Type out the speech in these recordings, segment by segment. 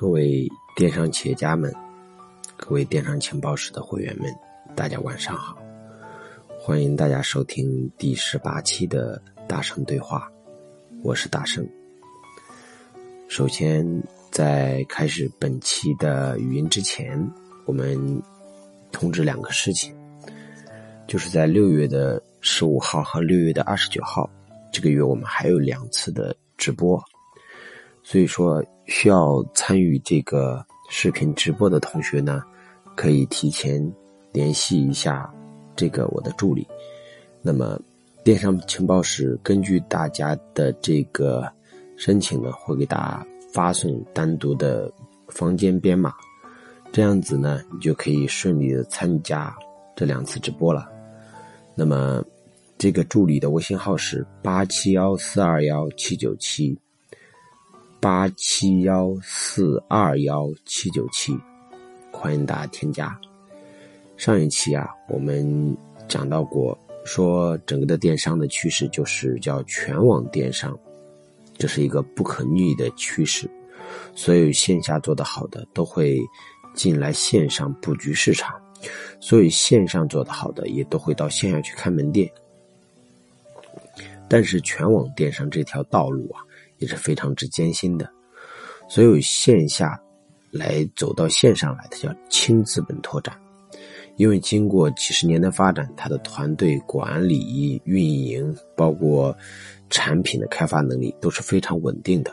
各位电商企业家们，各位电商情报室的会员们，大家晚上好！欢迎大家收听第十八期的大圣对话，我是大圣。首先，在开始本期的语音之前，我们通知两个事情，就是在六月的十五号和六月的二十九号，这个月我们还有两次的直播。所以说，需要参与这个视频直播的同学呢，可以提前联系一下这个我的助理。那么，电商情报室根据大家的这个申请呢，会给大家发送单独的房间编码，这样子呢，你就可以顺利的参加这两次直播了。那么，这个助理的微信号是八七幺四二幺七九七。八七幺四二幺七九七，欢迎大家添加。上一期啊，我们讲到过，说整个的电商的趋势就是叫全网电商，这是一个不可逆的趋势。所有线下做得好的都会进来线上布局市场，所以线上做得好的也都会到线下去开门店。但是全网电商这条道路啊。也是非常之艰辛的，所有线下来走到线上来的叫轻资本拓展，因为经过几十年的发展，他的团队管理、运营，包括产品的开发能力都是非常稳定的，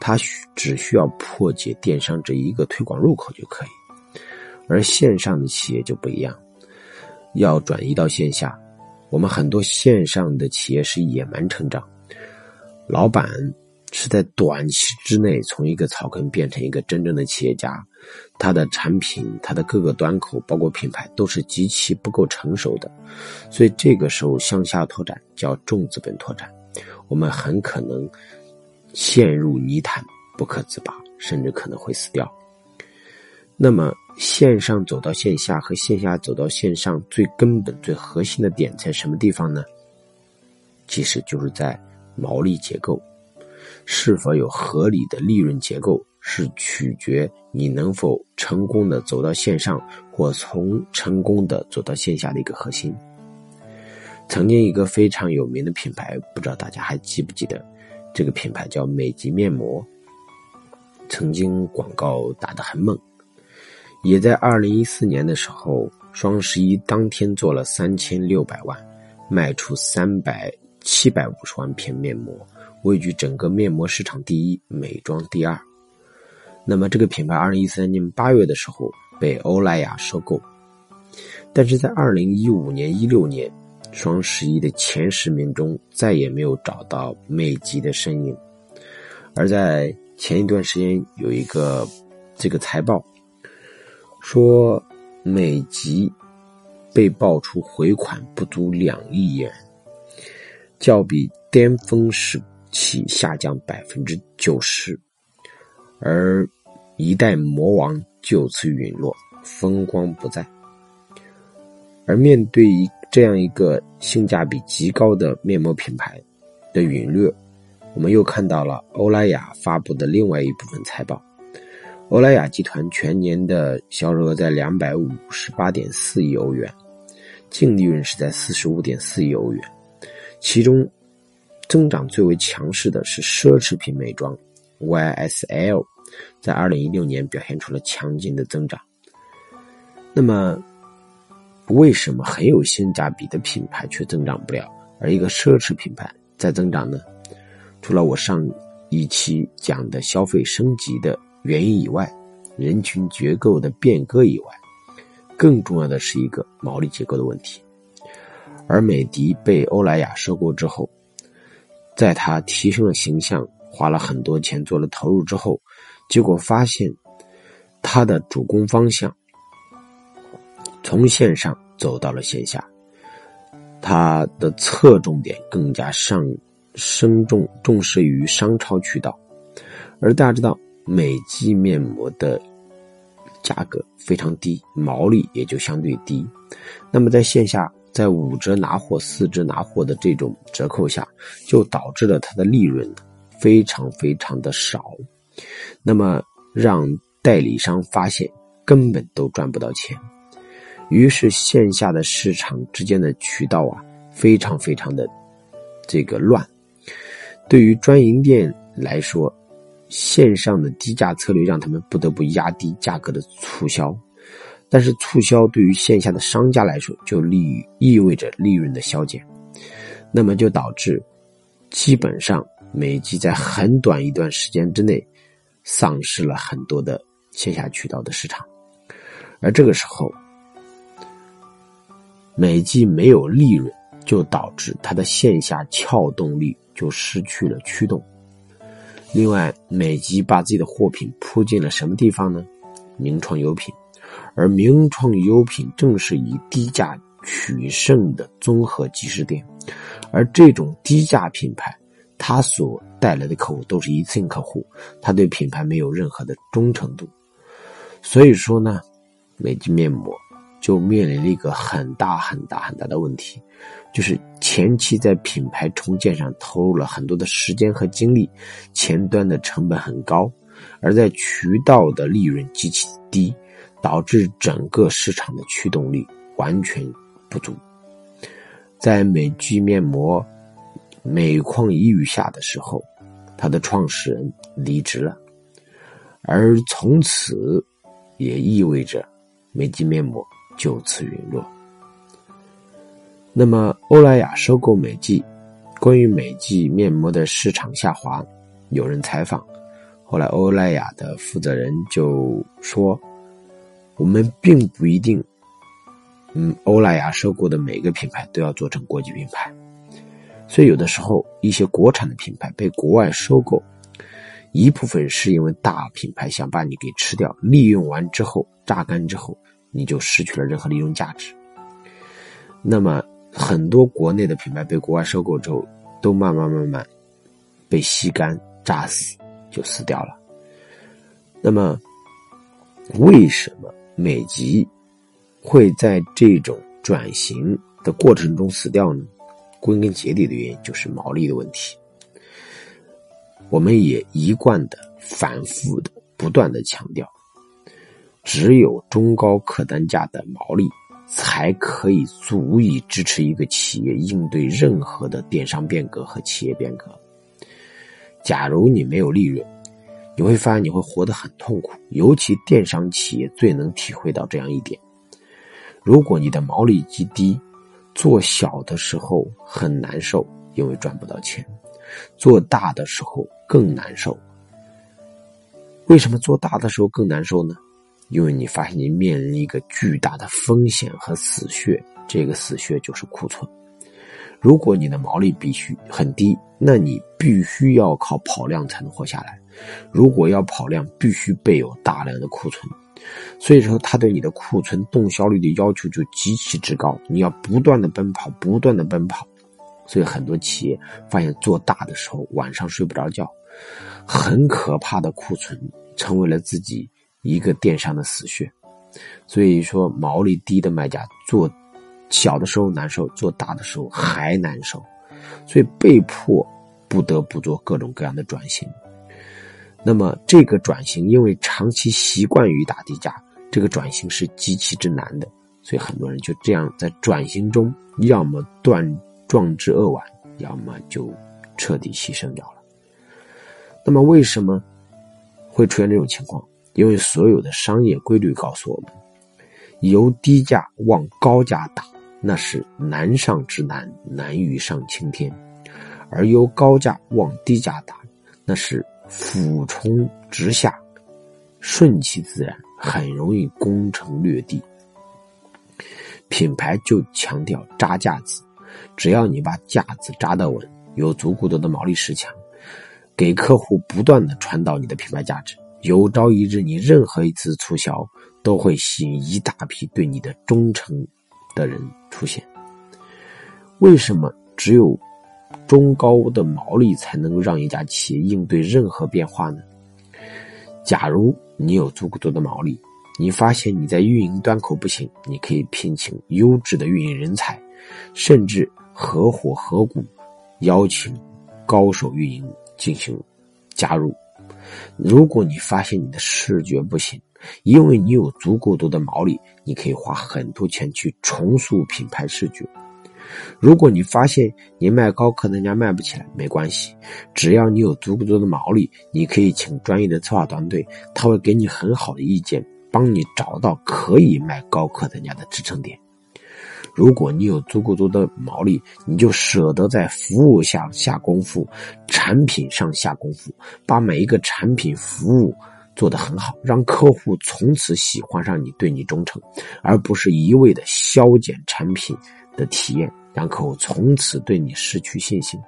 他需只需要破解电商这一个推广入口就可以，而线上的企业就不一样，要转移到线下，我们很多线上的企业是野蛮成长，老板。是在短期之内从一个草根变成一个真正的企业家，他的产品、他的各个端口，包括品牌，都是极其不够成熟的，所以这个时候向下拓展叫重资本拓展，我们很可能陷入泥潭不可自拔，甚至可能会死掉。那么线上走到线下和线下走到线上最根本、最核心的点在什么地方呢？其实就是在毛利结构。是否有合理的利润结构，是取决你能否成功的走到线上，或从成功的走到线下的一个核心。曾经一个非常有名的品牌，不知道大家还记不记得？这个品牌叫美极面膜，曾经广告打得很猛，也在二零一四年的时候，双十一当天做了三千六百万，卖出三百七百五十万片面膜。位居整个面膜市场第一，美妆第二。那么这个品牌，二零一三年八月的时候被欧莱雅收购，但是在二零一五年、一六年双十一的前十名中，再也没有找到美极的身影。而在前一段时间，有一个这个财报说，美极被爆出回款不足两亿元，较比巅峰时。起下降百分之九十，而一代魔王就此陨落，风光不再。而面对一这样一个性价比极高的面膜品牌的陨落，我们又看到了欧莱雅发布的另外一部分财报。欧莱雅集团全年的销售额在两百五十八点四亿欧元，净利润是在四十五点四亿欧元，其中。增长最为强势的是奢侈品美妆，YSL，在二零一六年表现出了强劲的增长。那么，为什么很有性价比的品牌却增长不了，而一个奢侈品牌在增长呢？除了我上一期讲的消费升级的原因以外，人群结构的变革以外，更重要的是一个毛利结构的问题。而美的被欧莱雅收购之后。在他提升了形象，花了很多钱做了投入之后，结果发现他的主攻方向从线上走到了线下，他的侧重点更加上深重重视于商超渠道，而大家知道美肌面膜的价格非常低，毛利也就相对低，那么在线下。在五折拿货、四折拿货的这种折扣下，就导致了它的利润非常非常的少。那么让代理商发现，根本都赚不到钱。于是线下的市场之间的渠道啊，非常非常的这个乱。对于专营店来说，线上的低价策略让他们不得不压低价格的促销。但是促销对于线下的商家来说，就利于意味着利润的削减。那么就导致，基本上美极在很短一段时间之内，丧失了很多的线下渠道的市场。而这个时候，美极没有利润，就导致它的线下撬动力就失去了驱动。另外，美极把自己的货品铺进了什么地方呢？名创优品，而名创优品正是以低价取胜的综合集市店，而这种低价品牌，它所带来的客户都是一次性客户，他对品牌没有任何的忠诚度，所以说呢，美即面膜。就面临了一个很大很大很大的问题，就是前期在品牌重建上投入了很多的时间和精力，前端的成本很高，而在渠道的利润极其低，导致整个市场的驱动力完全不足。在美肌面膜每况愈下的时候，它的创始人离职了，而从此也意味着美肌面膜。就此陨落。那么，欧莱雅收购美纪，关于美纪面膜的市场下滑，有人采访。后来，欧莱雅的负责人就说：“我们并不一定，嗯，欧莱雅收购的每个品牌都要做成国际品牌。所以，有的时候一些国产的品牌被国外收购，一部分是因为大品牌想把你给吃掉，利用完之后榨干之后。”你就失去了任何利用价值。那么，很多国内的品牌被国外收购之后，都慢慢慢慢被吸干、炸死，就死掉了。那么，为什么美极会在这种转型的过程中死掉呢？归根结底的原因就是毛利的问题。我们也一贯的、反复的、不断的强调。只有中高客单价的毛利，才可以足以支持一个企业应对任何的电商变革和企业变革。假如你没有利润，你会发现你会活得很痛苦，尤其电商企业最能体会到这样一点。如果你的毛利极低，做小的时候很难受，因为赚不到钱；做大的时候更难受。为什么做大的时候更难受呢？因为你发现你面临一个巨大的风险和死穴，这个死穴就是库存。如果你的毛利必须很低，那你必须要靠跑量才能活下来。如果要跑量，必须备有大量的库存。所以说，他对你的库存动销率的要求就极其之高，你要不断的奔跑，不断的奔跑。所以很多企业发现做大的时候晚上睡不着觉，很可怕的库存成为了自己。一个电商的死穴，所以说毛利低的卖家做小的时候难受，做大的时候还难受，所以被迫不得不做各种各样的转型。那么这个转型，因为长期习惯于打低价，这个转型是极其之难的，所以很多人就这样在转型中，要么断壮志扼腕，要么就彻底牺牲掉了。那么为什么会出现这种情况？因为所有的商业规律告诉我们，由低价往高价打，那是难上之难，难于上青天；而由高价往低价打，那是俯冲直下，顺其自然，很容易攻城略地。品牌就强调扎架子，只要你把架子扎得稳，有足够多的毛利市场，给客户不断的传导你的品牌价值。有朝一日，你任何一次促销都会吸引一大批对你的忠诚的人出现。为什么只有中高的毛利才能够让一家企业应对任何变化呢？假如你有足够多的毛利，你发现你在运营端口不行，你可以聘请优质的运营人才，甚至合伙合股，邀请高手运营进行加入。如果你发现你的视觉不行，因为你有足够多的毛利，你可以花很多钱去重塑品牌视觉。如果你发现你卖高客单价卖不起来，没关系，只要你有足够多的毛利，你可以请专业的策划团队，他会给你很好的意见，帮你找到可以卖高客单价的支撑点。如果你有足够多的毛利，你就舍得在服务上下功夫，产品上下功夫，把每一个产品服务做得很好，让客户从此喜欢上你，对你忠诚，而不是一味的削减产品的体验，让客户从此对你失去信心。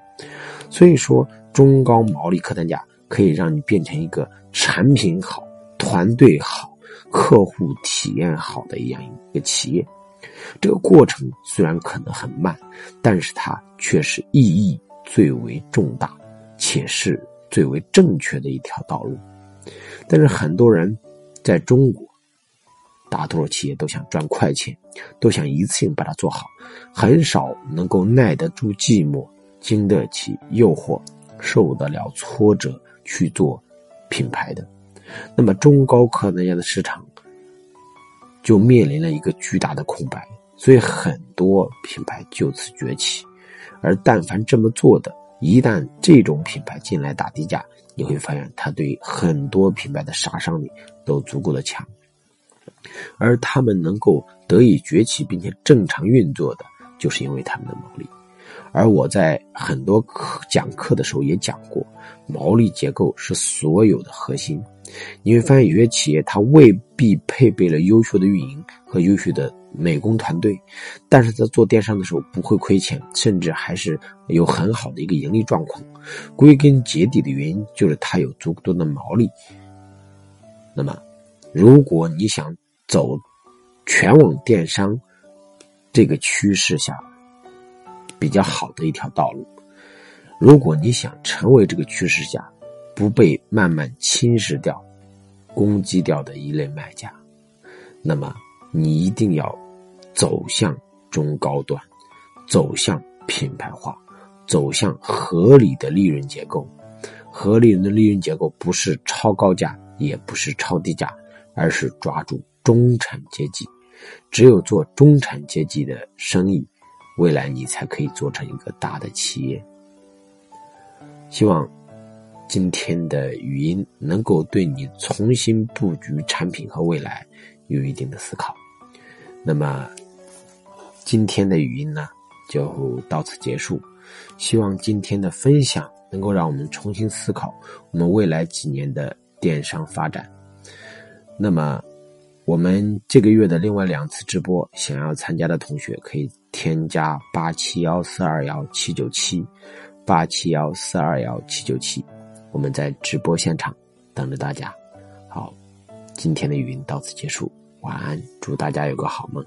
所以说，中高毛利客单价可以让你变成一个产品好、团队好、客户体验好的一样一个企业。这个过程虽然可能很慢，但是它却是意义最为重大，且是最为正确的一条道路。但是很多人在中国，大多数企业都想赚快钱，都想一次性把它做好，很少能够耐得住寂寞，经得起诱惑，受得了挫折去做品牌的。那么中高客单价的市场。就面临了一个巨大的空白，所以很多品牌就此崛起。而但凡这么做的，一旦这种品牌进来打低价，你会发现它对很多品牌的杀伤力都足够的强。而他们能够得以崛起并且正常运作的，就是因为他们的毛利。而我在很多课讲课的时候也讲过，毛利结构是所有的核心。你会发现，有些企业它未必配备了优秀的运营和优秀的美工团队，但是在做电商的时候不会亏钱，甚至还是有很好的一个盈利状况。归根结底的原因就是它有足够多的毛利。那么，如果你想走全网电商这个趋势下比较好的一条道路，如果你想成为这个趋势下。不被慢慢侵蚀掉、攻击掉的一类卖家，那么你一定要走向中高端，走向品牌化，走向合理的利润结构。合理的利润结构不是超高价，也不是超低价，而是抓住中产阶级。只有做中产阶级的生意，未来你才可以做成一个大的企业。希望。今天的语音能够对你重新布局产品和未来有一定的思考。那么，今天的语音呢就到此结束。希望今天的分享能够让我们重新思考我们未来几年的电商发展。那么，我们这个月的另外两次直播，想要参加的同学可以添加八七幺四二幺七九七八七幺四二幺七九七。我们在直播现场等着大家。好，今天的语音到此结束，晚安，祝大家有个好梦。